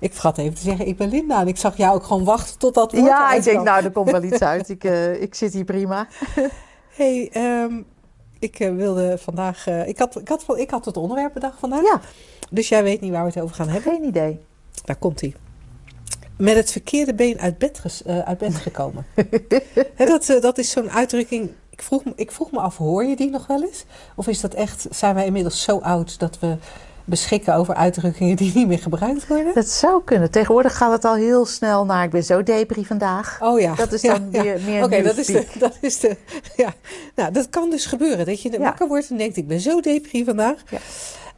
Ik vergat even te zeggen, ik ben Linda. En ik zag jou ook gewoon wachten tot dat woord Ja, ik denk, nou, er komt wel iets uit. Ik, eh, ik zit hier prima. hey, ehm, ik eh, wilde vandaag... eh, ik, had, ik, had, ik had het onderwerp bedacht vandaag. Ja, Dus jij weet niet waar we het over gaan hebben. geen idee. Daar komt hij. Met het verkeerde been uit bed, ges- uit bed gekomen. Dat, dat is zo'n uitdrukking... Ik vroeg, me, ik vroeg me af, hoor je die nog wel eens? Of is dat echt, zijn wij inmiddels zo oud dat we beschikken over uitdrukkingen die niet meer gebruikt worden? Dat zou kunnen. Tegenwoordig gaat het al heel snel naar ik ben zo depri vandaag. Oh ja. Dat is Ja, dan ja. meer, meer Oké, dat is de, dat is de, ja. Nou, dat kan dus gebeuren. Dat je Ja. wakker wordt en denkt, ik ben zo depri vandaag. Ja.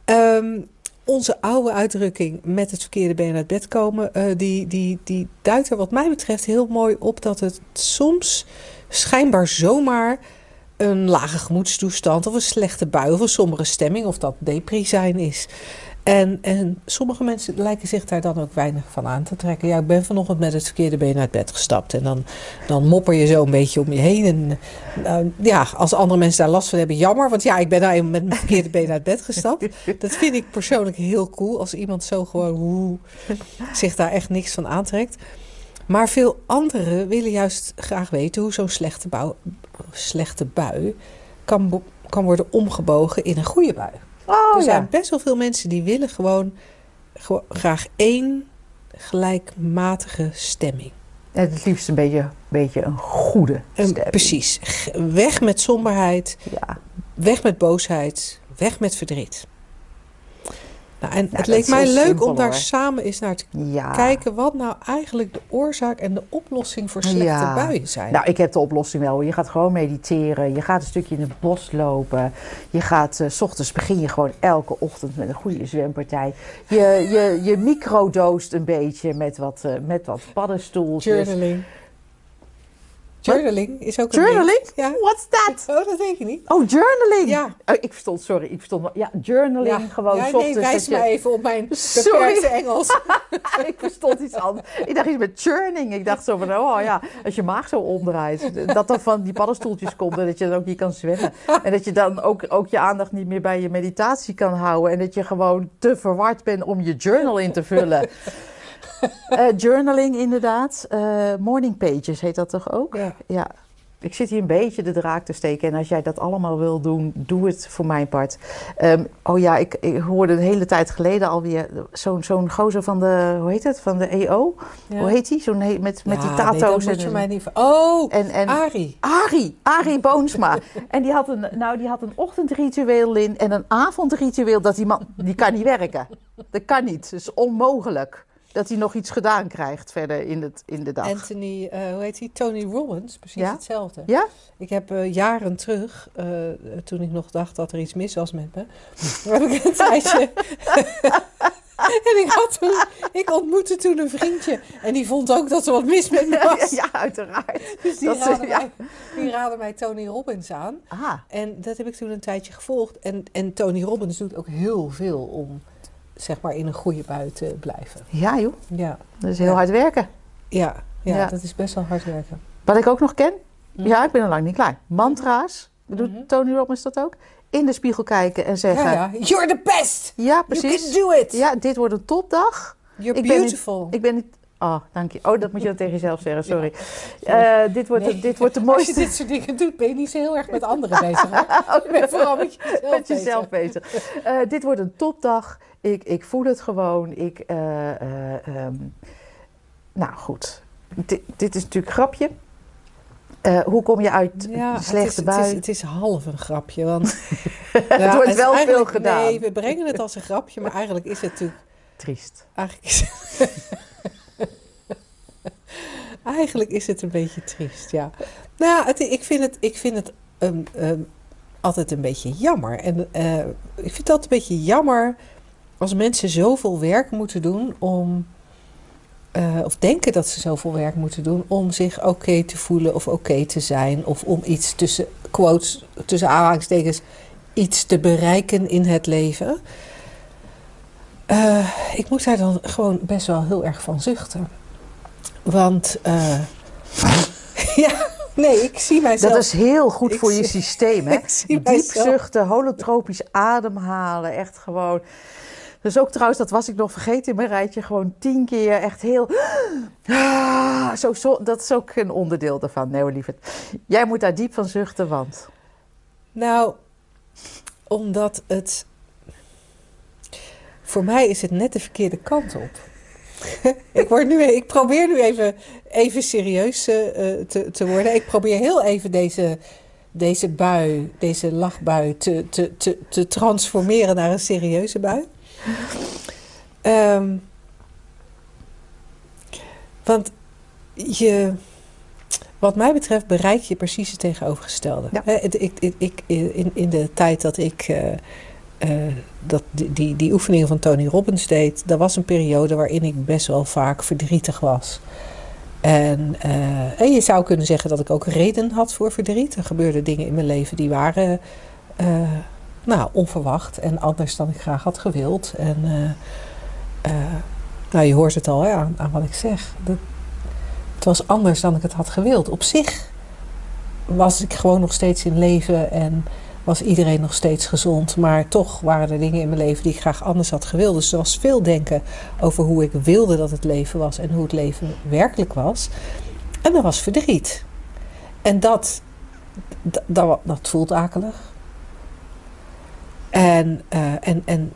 Ehm, onze oude uitdrukking met het verkeerde been uit bed komen, eh, die, die, die duidt er wat mij betreft heel mooi op dat het soms schijnbaar zomaar een lage gemoedstoestand of een slechte bui of een sombere stemming of dat depri zijn is. En, en sommige mensen lijken zich daar dan ook weinig van aan te trekken. Ja, ik ben vanochtend met het verkeerde been uit bed gestapt. En dan, dan mopper je zo een beetje om je heen. En nou, ja, als andere mensen daar last van hebben, jammer. Want ja, ik ben nou met mijn verkeerde been uit bed gestapt. Dat vind ik persoonlijk heel cool. Als iemand zo gewoon woe, zich daar echt niks van aantrekt. Maar veel anderen willen juist graag weten hoe zo'n slechte, bouw, slechte bui kan, kan worden omgebogen in een goede bui. Oh er zijn ja. best wel veel mensen die willen gewoon, gewoon graag één gelijkmatige stemming. En Het liefst een beetje, beetje een goede En stemming. precies. G- Weg met somberheid, Ja. weg met boosheid, weg met verdriet. Nou, en het leek mij leuk simpel, om daar hoor. samen eens naar te ja. kijken wat nou eigenlijk de oorzaak en de oplossing voor slechte Ja. buien zijn. Nou, ik heb de oplossing wel. Je gaat gewoon mediteren. Je gaat een stukje in het bos lopen. Je gaat, eh, s ochtends begin je gewoon elke ochtend met een goede zwempartij. Je, je, je microdoost een beetje met wat, eh, met wat paddenstoeltjes. Journaling. Journaling is ook een Journaling? ding. Ja. What's that? Oh, dat weet je niet. Oh, journaling. Ja. Oh, ik verstond, sorry, ik verstond. Ja, journaling gewoon. Ja, nee, wijs je- me even op mijn beperkte Engels. ik verstond iets anders. Ik dacht iets met churning. Ik dacht zo van, oh ja, als je maag zo omdraait, dat er van die paddenstoeltjes komt en dat je dan ook niet kan zwemmen. En dat je dan ook, ook je aandacht niet meer bij je meditatie kan houden en dat je gewoon te verward bent om je journal in te vullen. Eh, journaling inderdaad. Eh, morning pages heet dat toch ook? Ja. Ja. Ik zit hier een beetje de draak te steken. En als jij dat allemaal wil doen, doe het voor mijn part. Ehm, oh ja, ik, ik hoorde een hele tijd geleden alweer zo'n zo'n gozer van de, hoe heet het, van de EO. Ja. Hoe heet die? Zo'n met, met die tato's. nee, dat en, mij niet... Oh, en, en, Arie. Arie, Arie Boomsma. en die had, een, nou, die had een ochtendritueel in en een avondritueel. Dat die man, die kan niet werken. Dat kan niet. Het is onmogelijk dat hij nog iets gedaan krijgt verder in, het, in de dag. Anthony, eh, hoe heet hij? Tony Robbins, precies Ja? hetzelfde. Ja? Ik heb eh, jaren terug, eh, toen ik nog dacht dat er iets mis was met me, heb ik een tijdje... en ik, had toen, ik ontmoette toen een vriendje en die vond ook dat er wat mis met me was. ja, uiteraard. Dus die dat raadde, mij, die raadde mij Tony Robbins aan. Ah, En dat heb ik toen een tijdje gevolgd. En, en Tony Robbins doet ook heel veel om zeg maar in een goede bui te blijven. ja joh, Ja, dat is heel Ja. hard werken. ja, ja, Ja. dat is best wel hard werken. Wat ik ook nog ken, ja, ik ben er lang niet klaar. Mantra's, doet Mhm. Tony Robbins dat ook? In de spiegel kijken en zeggen, Ja, ja, ja. You're the best! You precies. can do it! Ja, dit wordt een topdag. You're Ik ben niet- beautiful. Ik ben niet... Oh, dank je. Oh, dat moet je dan tegen jezelf zeggen, sorry. Eh, dit, wordt, Nee. dit wordt de Als je mooiste... dit soort dingen doet, ben je niet zo heel erg met anderen bezig. Hoor. Je bent vooral met jezelf, met jezelf bezig. Eh, dit wordt een topdag. Ik, ik voel het gewoon. Ik, eh, eh, ehm, nou goed, dit, dit is natuurlijk een grapje. Eh, hoe kom je uit Ja, de slechte het bui? Het is, het is half een grapje. Want, het wordt wel veel gedaan. Nee, we brengen het als een grapje, maar eigenlijk is het natuurlijk Triest. Eigenlijk is, Eigenlijk is het een beetje triest, ja. Nou ja, het, ik vind het, ik vind het altijd een beetje jammer. En ik vind het altijd een beetje jammer als mensen zoveel werk moeten doen om eh, of denken dat ze zoveel werk moeten doen om zich oké te voelen of oké te zijn. Of om iets tussen quotes, tussen aanhalingstekens, iets te bereiken in het leven. Uh, ik moet daar dan gewoon best wel heel erg van zuchten. Want uh, ja, nee, ik zie mijzelf. Dat is heel goed voor je systeem, hè? Diep zuchten, holotropisch ademhalen, echt gewoon. Dus ook trouwens, dat was ik nog vergeten in mijn rijtje, gewoon tien keer echt heel. Ah, zo, zo, dat is ook een onderdeel daarvan. Nee, lieverd. Jij moet daar diep van zuchten, want. Nou, omdat het. Voor mij is het net de verkeerde kant op. ik, word nu, ik probeer nu even, even serieus uh, te, te worden. Ik probeer heel even deze, deze bui, deze lachbui, te, te, te, te transformeren naar een serieuze bui. Um, want je, wat mij betreft bereik je precies het tegenovergestelde. Ja. ik, ik, ik, in, in de tijd dat ik uh, uh, dat die, die, die, oefeningen van Tony Robbins deed, dat was een periode waarin ik best wel vaak verdrietig was. En, uh, en je zou kunnen zeggen dat ik ook reden had voor verdriet. Er gebeurden dingen in mijn leven die waren nou, onverwacht en anders dan ik graag had gewild. En uh, nou, je hoort het al aan, wat ik zeg. Het was anders dan ik het had gewild. Op zich was ik gewoon nog steeds in leven en was iedereen nog steeds gezond. Maar toch waren er dingen in mijn leven die ik graag anders had gewild. Dus er was veel denken over hoe ik wilde dat het leven was en hoe het leven werkelijk was. En er was verdriet. En dat, dat, dat, dat voelt akelig. En, uh, en, en,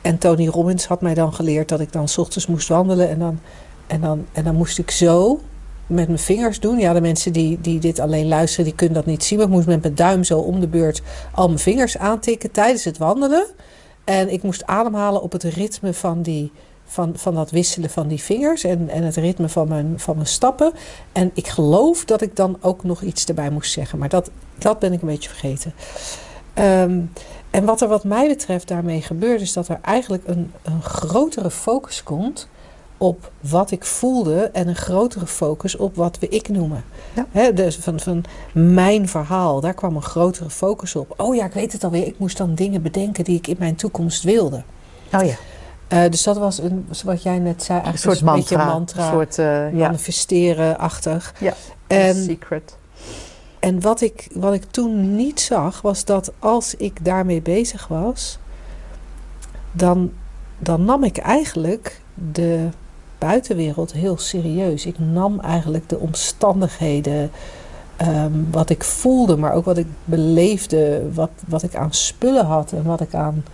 en Tony Robbins had mij dan geleerd dat ik dan s ochtends moest wandelen. En dan, en dan, en dan moest ik zo met mijn vingers doen. Ja, de mensen die, die dit alleen luisteren, die kunnen dat niet zien. Maar ik moest met mijn duim zo om de beurt al mijn vingers aantikken tijdens het wandelen. En ik moest ademhalen op het ritme van, die, van, van dat wisselen van die vingers. En, en het ritme van mijn, van mijn stappen. En ik geloof dat ik dan ook nog iets erbij moest zeggen. Maar dat, dat ben ik een beetje vergeten. Um, en wat er wat mij betreft daarmee gebeurt, is dat er eigenlijk een, een grotere focus komt op wat ik voelde en een grotere focus op wat we ik noemen. Ja. dus van, van mijn verhaal, daar kwam een grotere focus op. Oh ja, ik weet het alweer. Ik moest dan dingen bedenken die ik in mijn toekomst wilde. Oh ja. Uh, dus dat was een, wat jij net zei, eigenlijk een soort een mantra, beetje mantra, een soort uh, manifesteren-achtig. Ja, en, secret. En wat ik, wat ik toen niet zag, was dat als ik daarmee bezig was, dan, dan nam ik eigenlijk de buitenwereld heel serieus. Ik nam eigenlijk de omstandigheden, um, wat ik voelde, maar ook wat ik beleefde, wat, wat ik aan spullen had en wat ik aan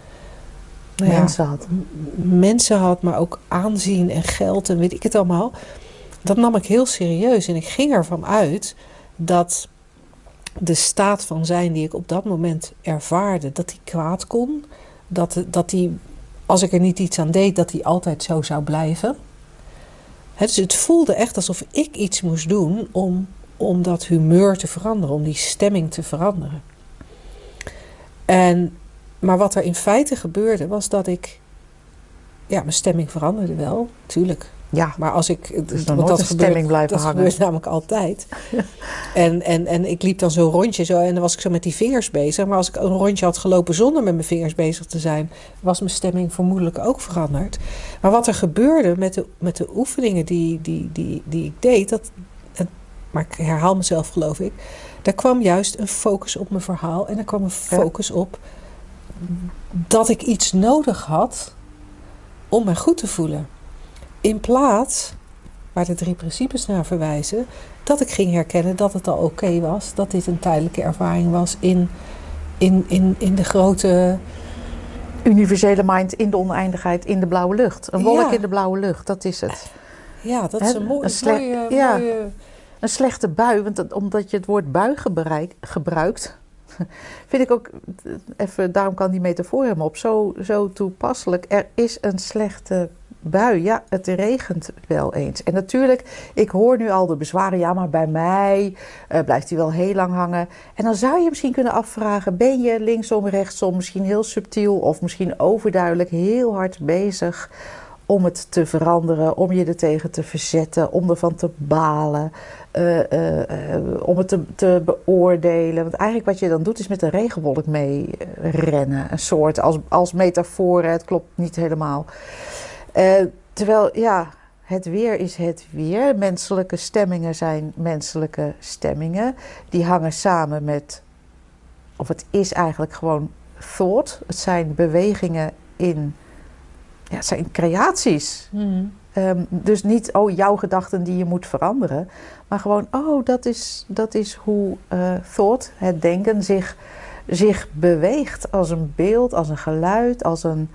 nou mensen had. Mensen had, maar ook aanzien en geld en weet ik het allemaal. Dat nam ik heel serieus en ik ging ervan uit dat de staat van zijn die ik op dat moment ervaarde, dat die kwaad kon. Dat, dat die, als ik er niet iets aan deed, dat die altijd zo zou blijven. dus het voelde echt alsof ik iets moest doen om, om dat humeur te veranderen, om die stemming te veranderen. En, maar wat er in feite gebeurde, was dat ik. Ja, mijn stemming veranderde wel, tuurlijk. Ja, maar als ik. Dus dan dat stemming blijven dat hangen. Dat gebeurt namelijk altijd. en, en, en ik liep dan zo'n rondje zo en dan was ik zo met die vingers bezig. Maar als ik een rondje had gelopen zonder met mijn vingers bezig te zijn, was mijn stemming vermoedelijk ook veranderd. Maar wat er gebeurde met de, met de oefeningen die, die, die, die ik deed, dat, maar ik herhaal mezelf geloof ik, daar kwam juist een focus op mijn verhaal en er kwam een focus op dat ik iets nodig had om me goed te voelen. In plaats, waar de drie principes naar verwijzen, dat ik ging herkennen dat het al oké was, dat dit een tijdelijke ervaring was in, in, in, in de grote. Universele mind in de oneindigheid, in de blauwe lucht. Een wolk in de blauwe lucht, dat is het. Ja, dat is een, mooi, een mooie, ja, mooie... Een slechte bui, want omdat je het woord bui gebruikt, vind ik ook, even, daarom kan die metafoor helemaal op, zo, zo toepasselijk. Er is een slechte bui, ja, het regent wel eens. En natuurlijk, ik hoor nu al de bezwaren, ja, maar bij mij uh, blijft hij wel heel lang hangen. En dan zou je misschien kunnen afvragen, ben je linksom, rechtsom, misschien heel subtiel of misschien overduidelijk heel hard bezig om het te veranderen, om je er tegen te verzetten, om ervan te balen, eh, eh, eh, om het te, te beoordelen. Want eigenlijk wat je dan doet is met een regenwolk mee eh, rennen. Een soort als, als metafoor, het klopt niet helemaal. Eh, terwijl, ja, het weer is het weer. Menselijke stemmingen zijn menselijke stemmingen. Die hangen samen met, of het is eigenlijk gewoon thought. Het zijn bewegingen in, ja, het zijn creaties. Ehm, dus niet, oh, jouw gedachten die je moet veranderen. Maar gewoon, oh, dat is, dat is hoe eh, thought, het denken, zich, zich beweegt. Als een beeld, als een geluid, als een,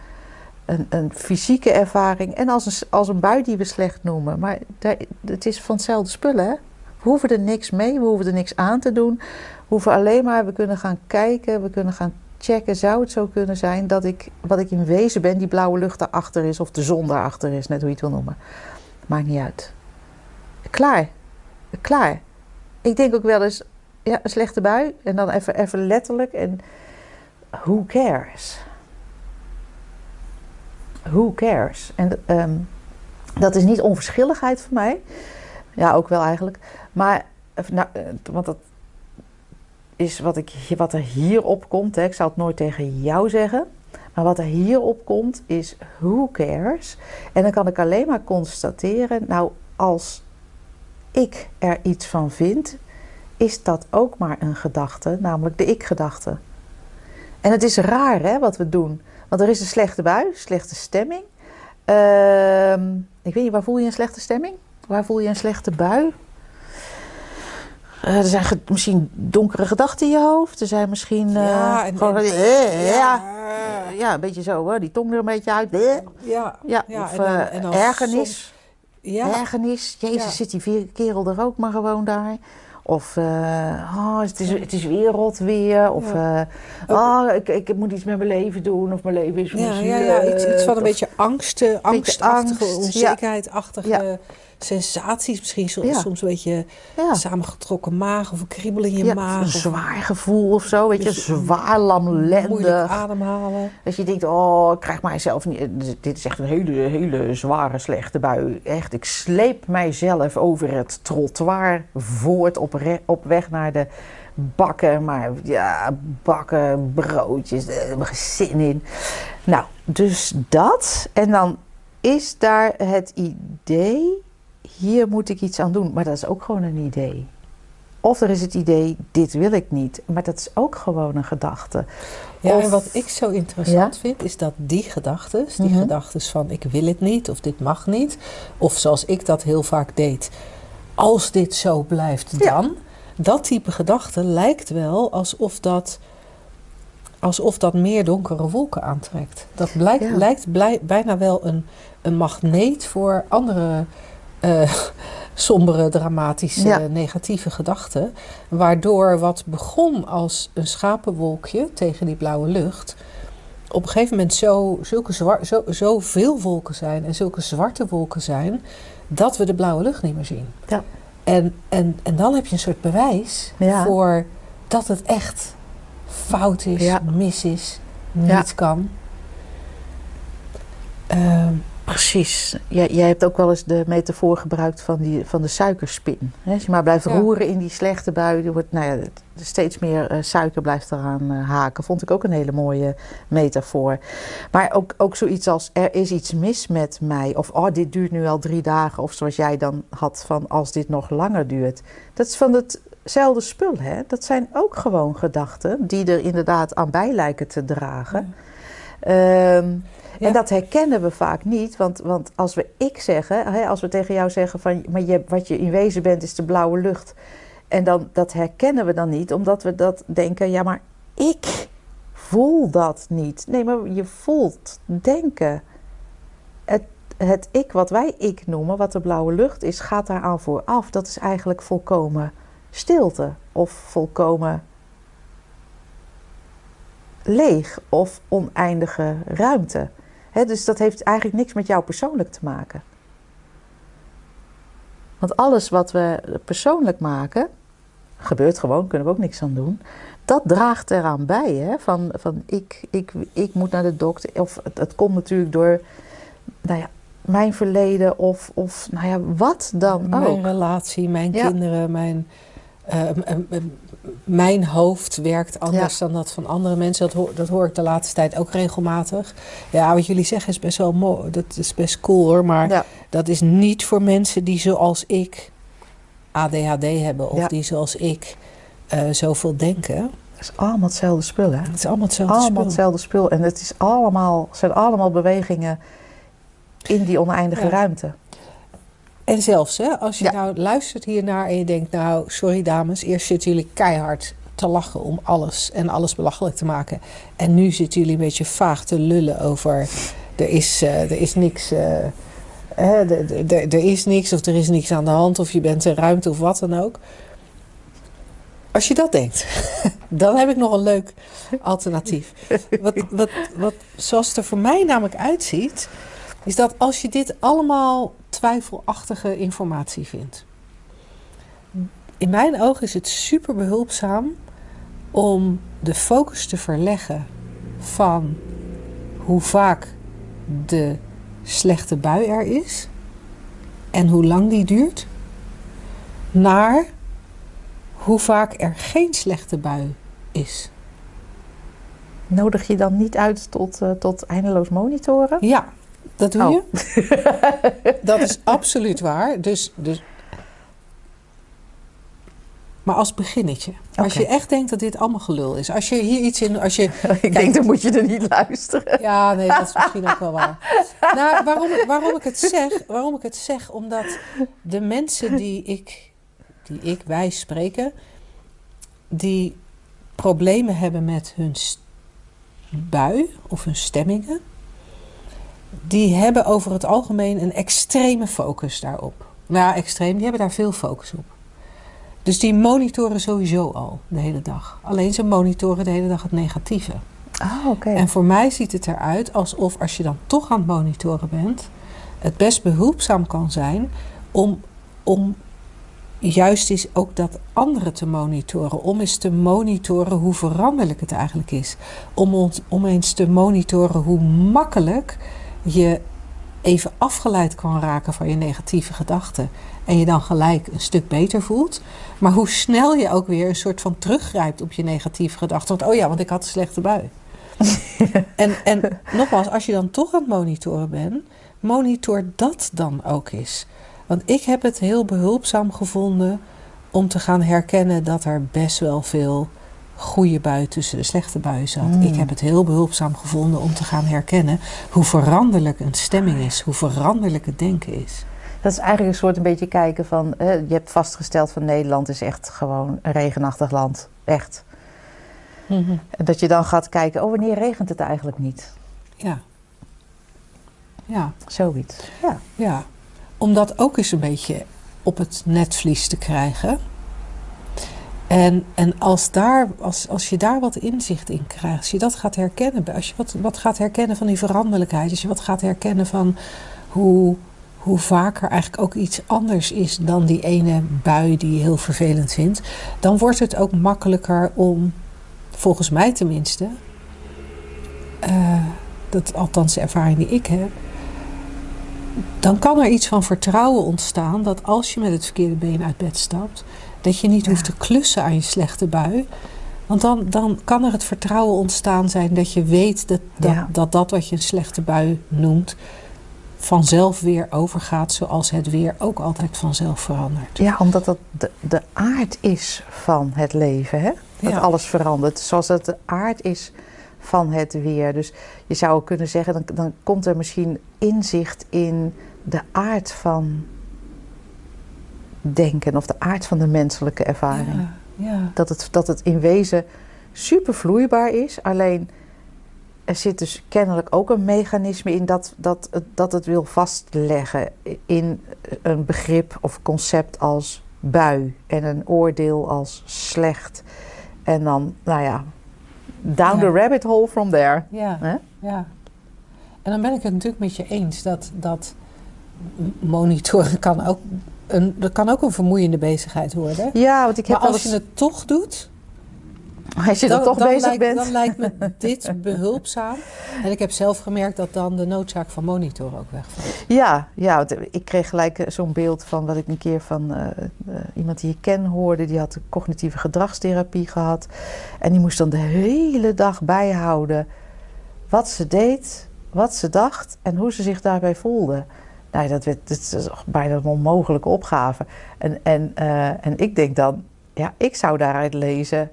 een, een fysieke ervaring. En als een, als een bui die we slecht noemen. Maar daar, het is van hetzelfde spullen, hè? We hoeven er niks mee, we hoeven er niks aan te doen. We hoeven alleen maar, we kunnen gaan kijken, we kunnen gaan checken. Zou het zo kunnen zijn dat ik, wat ik in wezen ben, die blauwe lucht daarachter is, of de zon daarachter is, net hoe je het wil noemen. Maakt niet uit. Klaar. Klaar. Ik denk ook wel eens, ja, een slechte bui. En dan even, even letterlijk. En who cares? Who cares? En ehm, dat is niet onverschilligheid voor mij. Ja, ook wel eigenlijk. Maar, nou, eh, want dat is wat, ik, wat er hierop komt. Hè. Ik zou het nooit tegen jou zeggen. Maar wat er hierop komt is who cares? En dan kan ik alleen maar constateren, nou als ik er iets van vind, is dat ook maar een gedachte, namelijk de ik-gedachte. En het is raar hè, wat we doen. Want er is een slechte bui, slechte stemming. Ehm, ik weet niet, waar voel je een slechte stemming? Waar voel je een slechte bui? Uh, er zijn misschien donkere gedachten in je hoofd. Er zijn misschien. Uh, Ja, en- gewoon, en- eh, ja, ja. ja, een beetje zo, hoor. die tong er een beetje uit. Eh. Ja, Ja, Ja, of en dan- eh, en dan ergernis. soms- ja. Ergernis. Jezus, zit die kerel er ook maar gewoon daar? Of eh, oh, het, is, het is weer rot weer. Of eh, oh, ik, ik moet iets met mijn leven doen. Of mijn leven is Ja, ja, ja, iets, iets van een beetje angst, eh, angstachtige, angst, onzekerheidachtige Ja. Sensaties. Misschien Ja. soms een beetje Ja. samengetrokken maag of een kriebel in je Ja, maag. een zwaar gevoel of zo, weet je, Dus zwaar moeilijk lamlendig. ademhalen. Dat je denkt, oh, ik krijg mijzelf niet. eh, Dit is echt een hele, hele zware, slechte bui. Echt, ik sleep mijzelf over het trottoir voort op, re- op weg naar de bakken. Maar ja, bakken, broodjes, daar heb ik geen zin in. Nou, dus dat. En dan is daar het idee, hier moet ik iets aan doen. Maar dat is ook gewoon een idee. Of er is het idee, dit wil ik niet. Maar dat is ook gewoon een gedachte. Ja, Of- en wat ik zo interessant Ja? vind, is dat die gedachten, die Mhm. gedachten van ik wil het niet of dit mag niet, of zoals ik dat heel vaak deed, als dit zo blijft Ja. dan, dat type gedachten lijkt wel alsof dat, alsof dat meer donkere wolken aantrekt. Dat blijkt, Ja. lijkt blij- bijna wel een, een magneet voor andere eh, sombere, dramatische, Ja. negatieve gedachten. Waardoor wat begon als een schapenwolkje tegen die blauwe lucht. Op een gegeven moment zo, zulke zwar, zo, zoveel wolken zijn en zulke zwarte wolken zijn. dat we de blauwe lucht niet meer zien. Ja. En, en, en dan heb je een soort bewijs Ja. voor dat het echt fout is, mis is, niet kan. Ehm, Precies. Jij, jij hebt ook wel eens de metafoor gebruikt van, die, van de suikerspin. Als je maar blijft Ja. roeren in die slechte bui, er wordt, nou ja, steeds meer eh, suiker blijft eraan eh, haken. Vond ik ook een hele mooie metafoor. Maar ook, ook zoiets als er is iets mis met mij. Of oh, dit duurt nu al drie dagen. Of zoals jij dan had van als dit nog langer duurt. Dat is van hetzelfde spul. Hè? Dat zijn ook gewoon gedachten die er inderdaad aan bij lijken te dragen. Ehm, Ja. En dat herkennen we vaak niet, want, want als we ik zeggen, hè, als we tegen jou zeggen van, maar je, wat je in wezen bent is de blauwe lucht. En dan, dat herkennen we dan niet, omdat we dat denken, ja maar ik voel dat niet. Nee, maar je voelt denken. Het, het ik, wat wij ik noemen, wat de blauwe lucht is, gaat daaraan vooraf. Dat is eigenlijk volkomen stilte of volkomen leeg of oneindige ruimte. Dus dat heeft eigenlijk niks met jou persoonlijk te maken. Want alles wat we persoonlijk maken, gebeurt gewoon, kunnen we ook niks aan doen. Dat draagt eraan bij. Hè? Van, van ik, ik, ik moet naar de dokter. Of het, het komt natuurlijk door nou ja, mijn verleden of, of nou ja, wat dan mijn ook. relatie, mijn Ja. kinderen, mijn, eh, mijn hoofd werkt anders dan dat van andere mensen. Dat hoor, dat hoor ik de laatste tijd ook regelmatig. Ja, wat jullie zeggen is best wel mooi. Dat is best cool hoor. Maar Ja, dat is niet voor mensen die zoals ik ADHD hebben. Of Ja. die zoals ik eh, zoveel denken. het is allemaal hetzelfde spul, hè? Het is allemaal hetzelfde allemaal spul. hetzelfde spul. En het is allemaal, zijn allemaal bewegingen in die oneindige Ja. ruimte. En zelfs hè, als je Ja. nou luistert hiernaar en je denkt... nou, sorry dames, eerst zitten jullie keihard te lachen om alles... en alles belachelijk te maken. En nu zitten jullie een beetje vaag te lullen over... er is, eh, er is niks... eh, hè, er is niks of er is niks aan de hand... of je bent in ruimte of wat dan ook. Als je dat denkt, dan heb ik nog een leuk alternatief. Wat, wat, wat, zoals het er voor mij namelijk uitziet, is dat als je dit allemaal twijfelachtige informatie vindt. In mijn ogen is het super behulpzaam om de focus te verleggen van hoe vaak de slechte bui er is en hoe lang die duurt, naar hoe vaak er geen slechte bui is. Nodig je dan niet uit tot, eh, tot eindeloos monitoren? Ja, dat doe Oh. je. Dat is absoluut waar. Dus, dus... Maar als beginnetje. Als je echt denkt dat dit allemaal gelul is. Als je hier iets in... Als je, ik denk, dan moet je er niet luisteren. ja, nee, dat is misschien ook wel waar. Nou, waarom, waarom, ik het zeg, waarom ik het zeg? Omdat de mensen die ik, die ik wij spreken... die problemen hebben met hun bui of hun stemmingen... die hebben over het algemeen een extreme focus daarop. Nou, ja, extreem, die hebben daar veel focus op. Dus die monitoren sowieso al de hele dag. Alleen ze monitoren de hele dag het negatieve. Ah, oké. En voor mij ziet het eruit alsof als je dan toch aan het monitoren bent, het best behulpzaam kan zijn om, om juist eens ook dat andere te monitoren. Om eens te monitoren hoe veranderlijk het eigenlijk is. Om, ons, om eens te monitoren hoe makkelijk je even afgeleid kan raken van je negatieve gedachten. En je dan gelijk een stuk beter voelt. Maar hoe snel je ook weer een soort van teruggrijpt op je negatieve gedachten. Want oh ja, want ik had een slechte bui. en, en nogmaals, als je dan toch aan het monitoren bent, monitor dat dan ook eens. Want ik heb het heel behulpzaam gevonden om te gaan herkennen dat er best wel veel goede bui tussen de slechte buien zat. Mm. Ik heb het heel behulpzaam gevonden om te gaan herkennen hoe veranderlijk een stemming is, hoe veranderlijk het denken is. Dat is eigenlijk een soort een beetje kijken van... eh, je hebt vastgesteld van Nederland is echt gewoon een regenachtig land. Echt. En dat je dan gaat kijken, oh wanneer regent het eigenlijk niet? Ja. Ja. Zoiets. Ja. Ja, om dat ook eens een beetje op het netvlies te krijgen. En, en als, daar, als, als je daar wat inzicht in krijgt, als je dat gaat herkennen, als je wat, wat gaat herkennen van die veranderlijkheid, als je wat gaat herkennen van hoe, hoe vaker eigenlijk ook iets anders is dan die ene bui die je heel vervelend vindt, dan wordt het ook makkelijker om, volgens mij tenminste, eh, dat althans de ervaring die ik heb, dan kan er iets van vertrouwen ontstaan dat als je met het verkeerde been uit bed stapt, dat je niet Ja. hoeft te klussen aan je slechte bui. Want dan, dan kan er het vertrouwen ontstaan zijn dat je weet dat dat, Ja. dat, dat wat je een slechte bui noemt, vanzelf weer overgaat zoals het weer ook altijd vanzelf verandert. Ja, omdat dat de, de aard is van het leven, hè? Dat Ja. alles verandert. Zoals dat de aard is van het weer. Dus je zou kunnen zeggen, dan, dan komt er misschien inzicht in de aard van denken of de aard van de menselijke ervaring. Ja, ja. Dat, het, dat het in wezen super vloeibaar is. Alleen er zit dus kennelijk ook een mechanisme in dat, dat, het, dat het wil vastleggen in een begrip of concept als bui en een oordeel als slecht. En dan, nou ja, down Ja. the rabbit hole from there. Ja, ja. En dan ben ik het natuurlijk met je eens dat, dat monitoren kan ook een, dat kan ook een vermoeiende bezigheid worden. Ja, want ik heb Maar als je het toch doet, Als je dan, toch bezig lijkt, bent. Dan lijkt me dit behulpzaam. En ik heb zelf gemerkt dat dan de noodzaak van monitor ook wegvalt. Ja, ja ik kreeg gelijk eh, zo'n beeld van wat ik een keer van uh, uh, iemand die ik ken hoorde. Die had cognitieve gedragstherapie gehad. En die moest dan de hele dag bijhouden wat ze deed, wat ze dacht en hoe ze zich daarbij voelde. Nou, dat, werd, dat is bijna een onmogelijke opgave. En, en, en ik denk dan, ja, ik zou daaruit lezen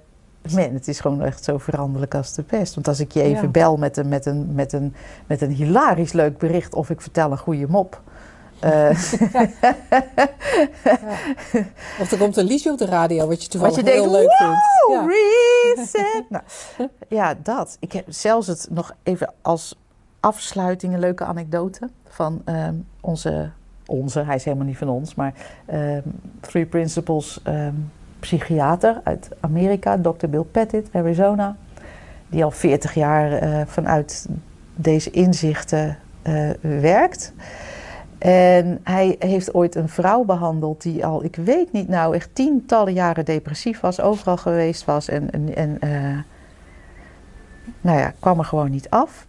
Man, het is gewoon echt zo veranderlijk als de pest. Want als ik je even ja. bel met een, met, een, met, een, met een hilarisch leuk bericht of ik vertel een goede mop. Uh. ja. Of er komt een liedje op de radio wat je toevallig wat je heel denkt, leuk wow, vindt. reset. nou, ja, dat. Ik heb zelfs het nog even als afsluiting een leuke anekdote van um, onze, onze, hij is helemaal niet van ons, maar um, Three Principles um, psychiater uit Amerika, Dr. Bill Pettit, Arizona, die al 40 jaar uh, vanuit deze inzichten uh, werkt. En hij heeft ooit een vrouw behandeld die al, ik weet niet nou, echt tientallen jaren depressief was, overal geweest was en, en, en uh, nou ja, kwam er gewoon niet af.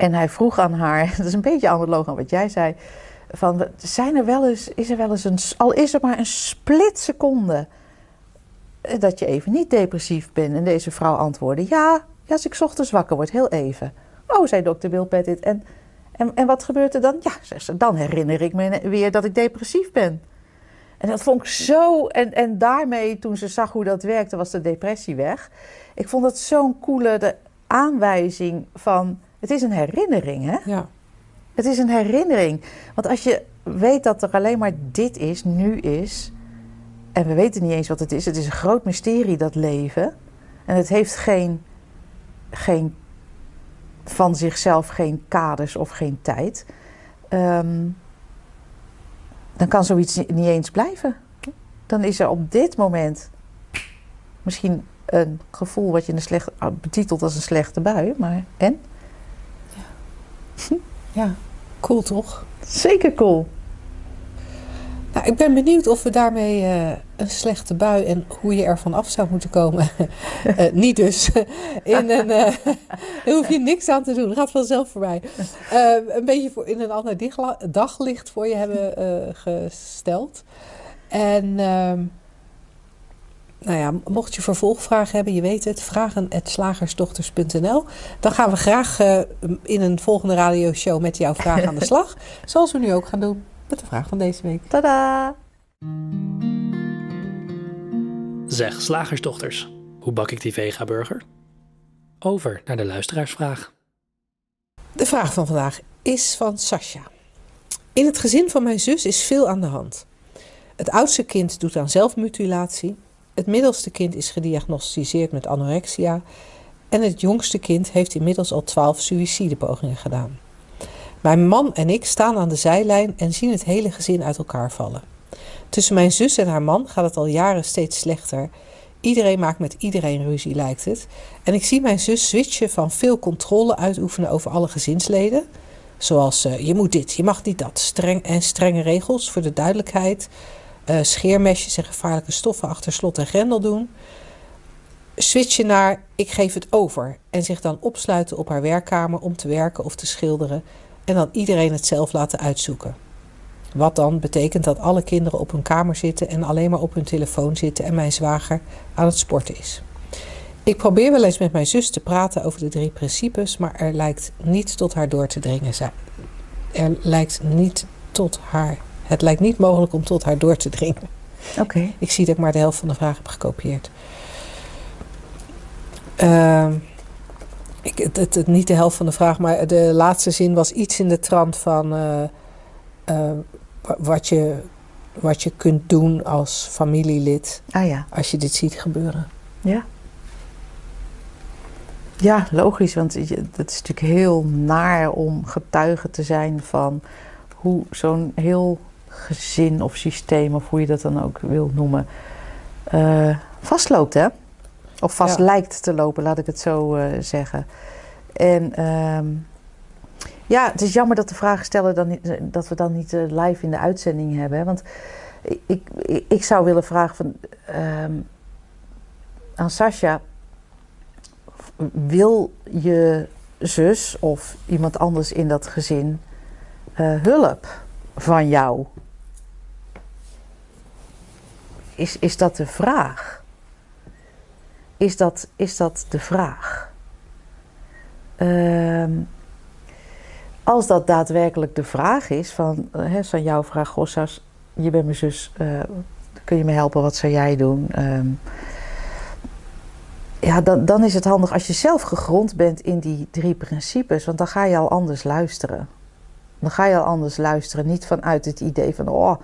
En hij vroeg aan haar, dat is een beetje analoog aan wat jij zei, van zijn er wel eens, is er wel eens een, al is er maar een splitseconde dat je even niet depressief bent. En deze vrouw antwoordde, ja, als ik ochtends wakker word, heel even. Oh, zei dokter Bill Pettit. En, en, en wat gebeurt er dan? Ja, zei ze, dan herinner ik me weer dat ik depressief ben. En dat vond ik zo... En, en daarmee, toen ze zag hoe dat werkte, was de depressie weg. Ik vond dat zo'n coole aanwijzing van... Het is een herinnering, hè? Ja. Het is een herinnering. Want als je weet dat er alleen maar dit is, nu is... En we weten niet eens wat het is. Het is een groot mysterie, dat leven. En het heeft geen, geen van zichzelf geen kaders of geen tijd. Um, dan kan zoiets niet eens blijven. Dan is er op dit moment misschien een gevoel wat je een slecht, betitelt als een slechte bui. Maar en? Ja, cool toch? Zeker cool. Nou, ik ben benieuwd of we daarmee uh, een slechte bui en hoe je ervan af zou moeten komen. uh, niet dus. in een, uh, daar hoef je niks aan te doen. Dat gaat vanzelf voorbij. een beetje voor, in een ander daglicht voor je hebben gesteld. En ehm, nou ja, mocht je vervolgvragen hebben, je weet het, vragen.slagersdochters.nl. Dan gaan we graag in een volgende radioshow met jouw vraag aan de slag. Zoals we nu ook gaan doen met de vraag van deze week. Tada! Zeg, slagersdochters, hoe bak ik die vega-burger? Over naar de luisteraarsvraag. De vraag van vandaag is van Sascha. In het gezin van mijn zus is veel aan de hand. Het oudste kind doet aan zelfmutilatie. Het middelste kind is gediagnosticeerd met anorexia. En het jongste kind heeft inmiddels al twaalf suïcidepogingen gedaan. Mijn man en ik staan aan de zijlijn en zien het hele gezin uit elkaar vallen. Tussen mijn zus en haar man gaat het al jaren steeds slechter. Iedereen maakt met iedereen ruzie, lijkt het. En ik zie mijn zus switchen van veel controle uitoefenen over alle gezinsleden. Zoals uh, je moet dit, je mag niet dat. Streng en strenge regels voor de duidelijkheid. Uh, scheermesjes en gevaarlijke stoffen achter slot en grendel doen. Switchen naar ik geef het over. En zich dan opsluiten op haar werkkamer om te werken of te schilderen en dan iedereen het zelf laten uitzoeken. Wat dan betekent dat alle kinderen op hun kamer zitten en alleen maar op hun telefoon zitten en mijn zwager aan het sporten is. Ik probeer wel eens met mijn zus te praten over de drie principes, maar er lijkt niet tot haar door te dringen. Er lijkt niet tot haar. Het lijkt niet mogelijk om tot haar door te dringen. Oké. Okay. Ik zie dat ik maar de helft van de vraag heb gekopieerd. Uh, ik, het, het, het, niet de helft van de vraag, maar de laatste zin was iets in de trant van uh, uh, wat, je, wat je kunt doen als familielid ah, ja. als je dit ziet gebeuren. Ja. Ja, logisch, want het is natuurlijk heel naar om getuige te zijn van hoe zo'n heel gezin of systeem, of hoe je dat dan ook wil noemen, uh, vastloopt, hè? Of vast ja. lijkt te lopen, laat ik het zo uh, zeggen. En um, ja, het is jammer dat de vragen stellen dan niet, dat we dan niet uh, live in de uitzending hebben. Hè? Want ik, ik, ik, zou willen vragen van, um, aan Sascha, wil je zus of iemand anders in dat gezin eh, hulp van jou? Is, is dat de vraag? Is dat, is dat de vraag? Ehm, als dat daadwerkelijk de vraag is, van, uh, van jouw vraag, Gossas, je bent mijn zus, uh, kun je me helpen, wat zou jij doen? Um, ja, dan, dan is het handig als je zelf gegrond bent in die drie principes, want dan ga je al anders luisteren. Dan ga je al anders luisteren, niet vanuit het idee van, oh,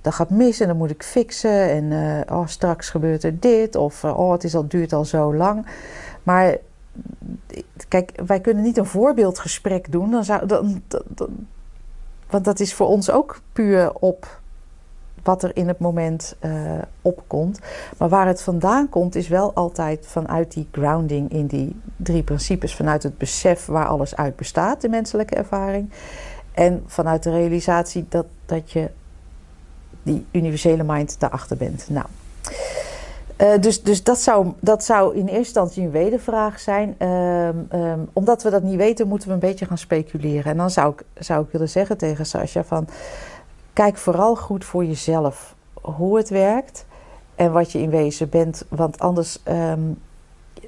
dat gaat mis en dan moet ik fixen en uh, oh, straks gebeurt er dit of oh, het is al, duurt al zo lang. Maar kijk, wij kunnen niet een voorbeeldgesprek doen, dan zou, dan, want dat is voor ons ook puur op wat er in het moment uh, opkomt. Maar waar het vandaan komt, is wel altijd vanuit die grounding in die drie principes. Vanuit het besef waar alles uit bestaat, de menselijke ervaring. En vanuit de realisatie dat, dat je die universele mind daarachter bent. Nou. Uh, dus dus dat, zou, dat zou in eerste instantie een wedervraag zijn. Um, um, omdat we dat niet weten, moeten we een beetje gaan speculeren. En dan zou ik, zou ik willen zeggen tegen Sascha van... Kijk vooral goed voor jezelf hoe het werkt en wat je in wezen bent. Want anders, um,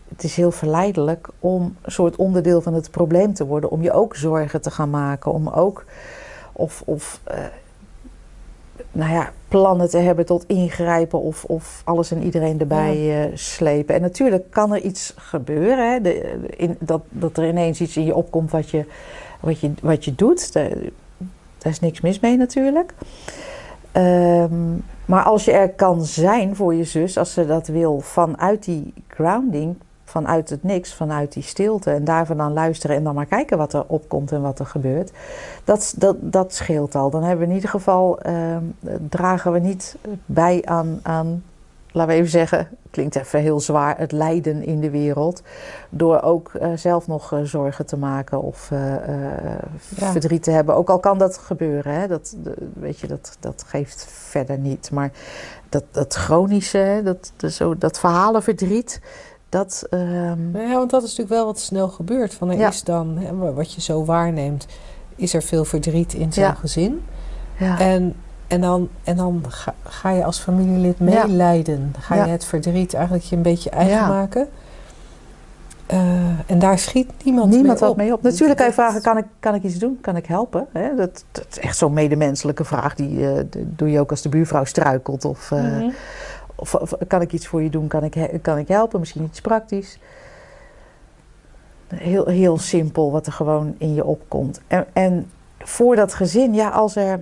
het is heel verleidelijk om een soort onderdeel van het probleem te worden. Om je ook zorgen te gaan maken. Om ook, of, of uh, nou ja, plannen te hebben tot ingrijpen of, of alles en iedereen erbij ja. uh, slepen. En natuurlijk kan er iets gebeuren. Hè? De, in, dat, dat er ineens iets in je opkomt wat je, wat je, wat je doet. Daar is niks mis mee natuurlijk. Um, maar als je er kan zijn voor je zus, als ze dat wil, vanuit die grounding, vanuit het niks, vanuit die stilte, en daarvan dan luisteren en dan maar kijken wat er opkomt en wat er gebeurt, dat, dat, dat scheelt al. Dan hebben we in ieder geval, um, dragen we niet bij aan, aan laten we even zeggen, klinkt even heel zwaar, het lijden in de wereld. Door ook uh, zelf nog uh, zorgen te maken of uh, ja. verdriet te hebben. Ook al kan dat gebeuren, hè? Dat, weet je, dat, dat geeft verder niet. Maar dat, dat chronische, dat, dat, zo, dat verhalenverdriet. Dat, um... ja, want dat is natuurlijk wel wat snel gebeurt. Van er ja. is dan, hè, wat je zo waarneemt, is er veel verdriet in zo'n ja. gezin. Ja. En en dan, en dan ga, ga je als familielid meelijden. Ga je het verdriet eigenlijk je een beetje eigen ja. maken. Uh, en daar schiet niemand, niemand mee, op. mee op. Natuurlijk kan je vragen, kan ik, kan ik iets doen? Kan ik helpen? Dat, dat, is echt zo'n medemenselijke vraag. Die uh, doe je ook als de buurvrouw struikelt. Of, uh, mm -hmm. Of, kan ik iets voor je doen? Kan ik, kan ik helpen? Misschien iets praktisch. Heel, heel simpel wat er gewoon in je opkomt. En, en voor dat gezin, ja, als er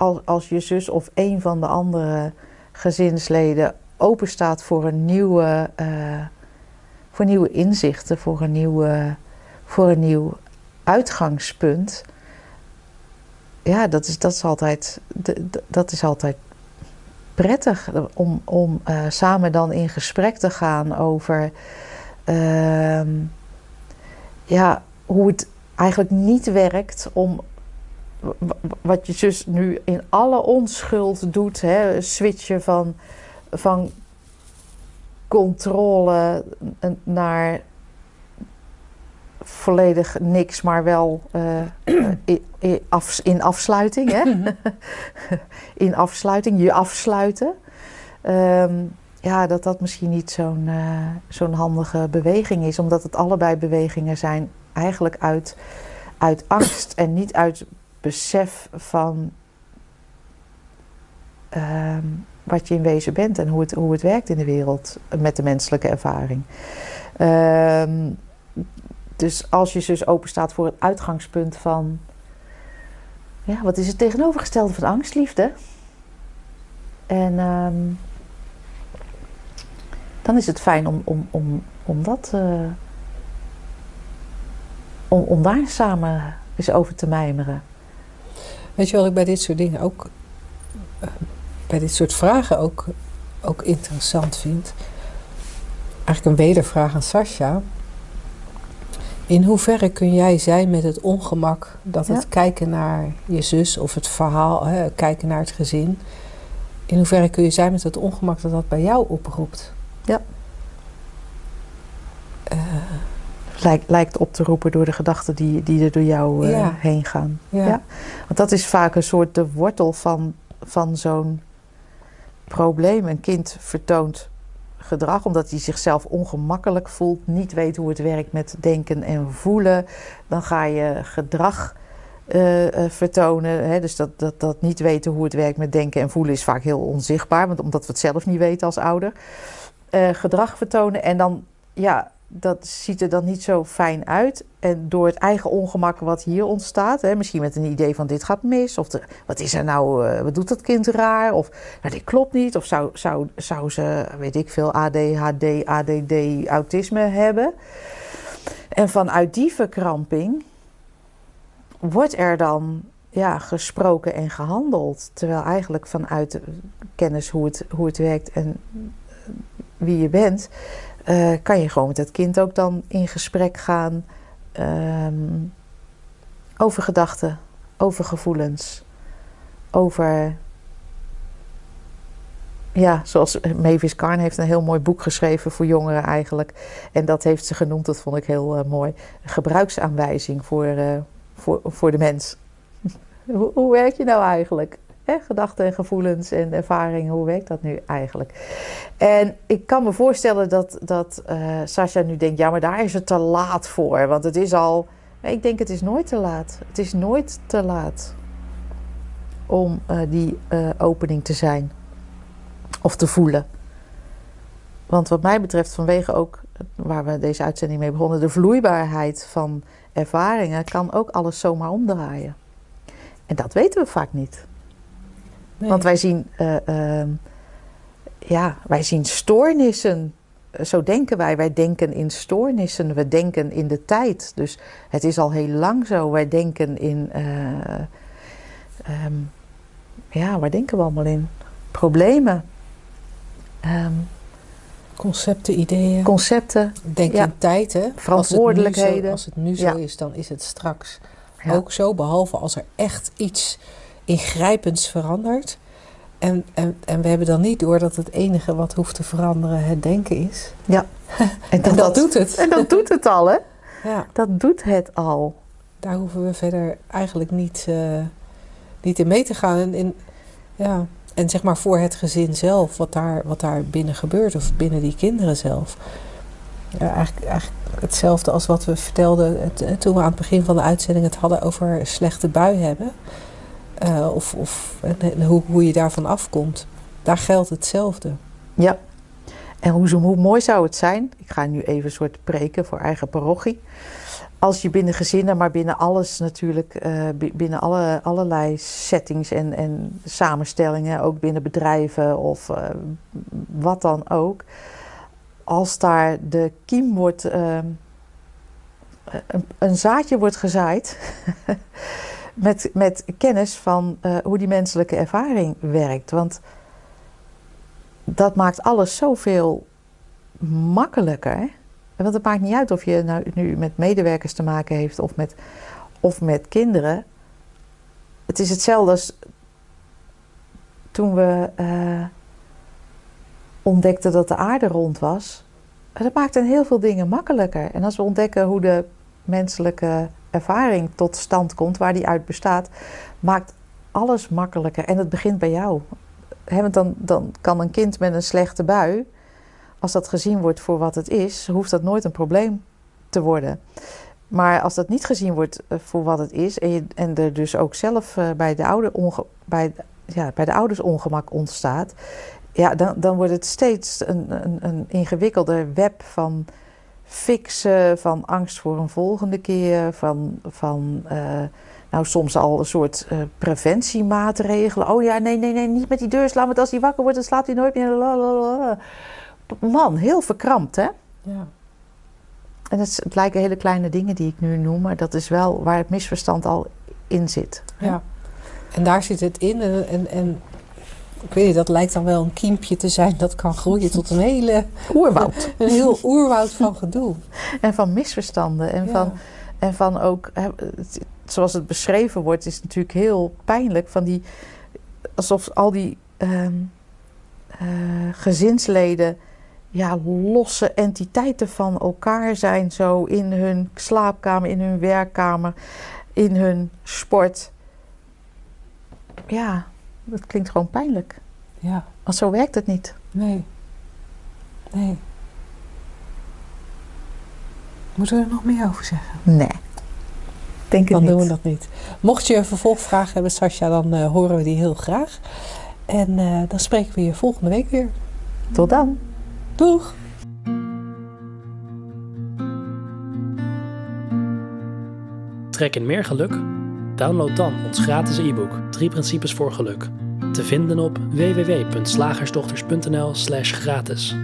als, als je zus of een van de andere gezinsleden openstaat voor een nieuwe, uh, voor nieuwe inzichten, voor een, nieuwe, voor een nieuw uitgangspunt. Ja, dat is, dat is, altijd, dat is altijd prettig om, om uh, samen dan in gesprek te gaan over uh, ja, hoe het eigenlijk niet werkt om wat je zus nu in alle onschuld doet, hè, switchen van, van controle naar volledig niks, maar wel in, af, in afsluiting. Hè? in afsluiting, je afsluiten. Um, ja, dat dat misschien niet zo'n uh, zo'n handige beweging is, omdat het allebei bewegingen zijn eigenlijk uit, uit angst en niet uit besef van uh, wat je in wezen bent en hoe het, hoe het werkt in de wereld met de menselijke ervaring. Uh, dus als je dus open staat voor het uitgangspunt van, ja, wat is het tegenovergestelde van angst? Liefde. En um, dan is het fijn om, om, om, om dat, uh, om, om daar samen eens over te mijmeren. Weet je wat ik bij dit soort dingen ook, bij dit soort vragen ook, ook interessant vind? Eigenlijk een wedervraag aan Sascha. In hoeverre kun jij zijn met het ongemak dat ja. het kijken naar je zus of het verhaal, hè, kijken naar het gezin. In hoeverre kun je zijn met het ongemak dat dat bij jou oproept? Ja. Uh, lijkt, lijkt op te roepen door de gedachten die, die er door jou uh, Ja. heen gaan. Ja. Ja. Want dat is vaak een soort de wortel van, van zo'n probleem. Een kind vertoont gedrag omdat hij zichzelf ongemakkelijk voelt, niet weet hoe het werkt met denken en voelen. Dan ga je gedrag eh, eh, vertonen. Hè? Dus dat, dat, dat niet weten hoe het werkt met denken en voelen is vaak heel onzichtbaar, want omdat we het zelf niet weten als ouder. Eh, gedrag vertonen en dan, ja, dat ziet er dan niet zo fijn uit. En door het eigen ongemak wat hier ontstaat, hè, misschien met een idee van dit gaat mis, of wat is er nou, eh, wat doet dat kind raar, of nou, dit klopt niet, of zou, zou, zou ze, weet ik veel, ADHD, ADD, autisme hebben. En vanuit die verkramping wordt er dan ja, gesproken en gehandeld. Terwijl eigenlijk vanuit kennis hoe het, hoe het werkt en wie je bent, eh, kan je gewoon met het kind ook dan in gesprek gaan ehm, over gedachten, over gevoelens, over. Ja, zoals Mavis Karn heeft een heel mooi boek geschreven voor jongeren eigenlijk. En dat heeft ze genoemd, dat vond ik heel eh, mooi. Gebruiksaanwijzing voor, eh, voor, voor de mens. hoe, hoe werk je nou eigenlijk? Gedachten en gevoelens en ervaringen, hoe werkt dat nu eigenlijk? En ik kan me voorstellen dat, dat Sascha nu denkt, ja, maar daar is het te laat voor. Want het is al, ik denk het is nooit te laat. Het is nooit te laat om eh, die eh, opening te zijn. Of te voelen. Want wat mij betreft, vanwege ook waar we deze uitzending mee begonnen, de vloeibaarheid van ervaringen, kan ook alles zomaar omdraaien. En dat weten we vaak niet. Nee. Want wij zien, eh, ehm, ja, wij zien stoornissen. Eh, Zo denken wij. Wij denken in stoornissen. We denken in de tijd. Dus het is al heel lang zo. Wij denken in. eh, ehm, ja, waar denken we allemaal in? Problemen. Ehm, Concepten, ideeën. concepten. Denk Ja. in tijd, hè? Verantwoordelijkheden. Als het nu zo, Ja. als het nu zo is, dan is het straks Ja. ook zo. Behalve als er echt iets ingrijpends verandert. En, en, en we hebben dan niet door dat het enige wat hoeft te veranderen het denken is. En, En dat, doet het. En dat doet het al, hè? Ja, Dat doet het al. daar hoeven we verder eigenlijk niet, eh, niet in mee te gaan. En, in, ja, en zeg maar voor het gezin zelf, wat daar, wat daar binnen gebeurt, of binnen die kinderen zelf. Ja, eigenlijk, eigenlijk hetzelfde als wat we vertelden het, eh, toen we aan het begin van de uitzending het hadden over slechte bui hebben. Eh, of of hoe, hoe je daarvan afkomt. Daar geldt hetzelfde. Ja. En hoe, hoe mooi zou het zijn, ik ga nu even een soort preken voor eigen parochie. Als je binnen gezinnen, maar binnen alles natuurlijk, eh, bi- binnen alle, allerlei settings en, en samenstellingen, ook binnen bedrijven of eh, wat dan ook. Als daar de kiem wordt, ehm, een, een zaadje wordt gezaaid met, met kennis van eh, hoe die menselijke ervaring werkt. Want dat maakt alles zoveel makkelijker. Want het maakt niet uit of je nou nu met medewerkers te maken heeft of met, of met kinderen. Het is hetzelfde als toen we eh, ontdekten dat de aarde rond was. Dat maakt in heel veel dingen makkelijker. En als we ontdekken hoe de menselijke ervaring tot stand komt, waar die uit bestaat, maakt alles makkelijker. En het begint bij jou. Want dan, dan kan een kind met een slechte bui, als dat gezien wordt voor wat het is, hoeft dat nooit een probleem te worden. Maar als dat niet gezien wordt eh, voor wat het is, en, je, en er dus ook zelf eh, bij, de ouder onge, bij, ja, bij de ouders ongemak ontstaat, ja, dan, dan wordt het steeds een, een, een ingewikkelder web van fixen, van angst voor een volgende keer, van, van eh, nou soms al een soort eh, preventiemaatregelen. Oh ja, nee, nee, nee, niet met die deur slaan, want als hij wakker wordt, dan slaapt hij nooit meer. Lalalala. Man, heel verkrampt, hè? Ja. En het, het lijken hele kleine dingen die ik nu noem, maar dat is wel waar het misverstand al in zit. Ja. En daar zit het in. En, en, en ik weet niet, dat lijkt dan wel een kiempje te zijn. Dat kan groeien tot een hele, Oerwoud. een heel oerwoud van gedoe. En van misverstanden en van. En van ook, zoals het beschreven wordt, is het natuurlijk heel pijnlijk. Van die, alsof al die ehm, eh, gezinsleden ja, losse entiteiten van elkaar zijn. Zo in hun slaapkamer, in hun werkkamer, in hun sport. Ja, dat klinkt gewoon pijnlijk. Ja, Want zo werkt het niet. nee. Nee. Moeten we er nog meer over zeggen? Nee. Denk het Dan niet. doen we dat niet. Mocht je een vervolgvraag hebben, Sascha, dan eh, horen we die heel graag. En eh, dan spreken we je volgende week weer. Tot dan. Doeg! Trek in meer geluk? Download dan ons gratis e-book 3 principes voor geluk. Te vinden op www.slagersdochters.nl/gratis.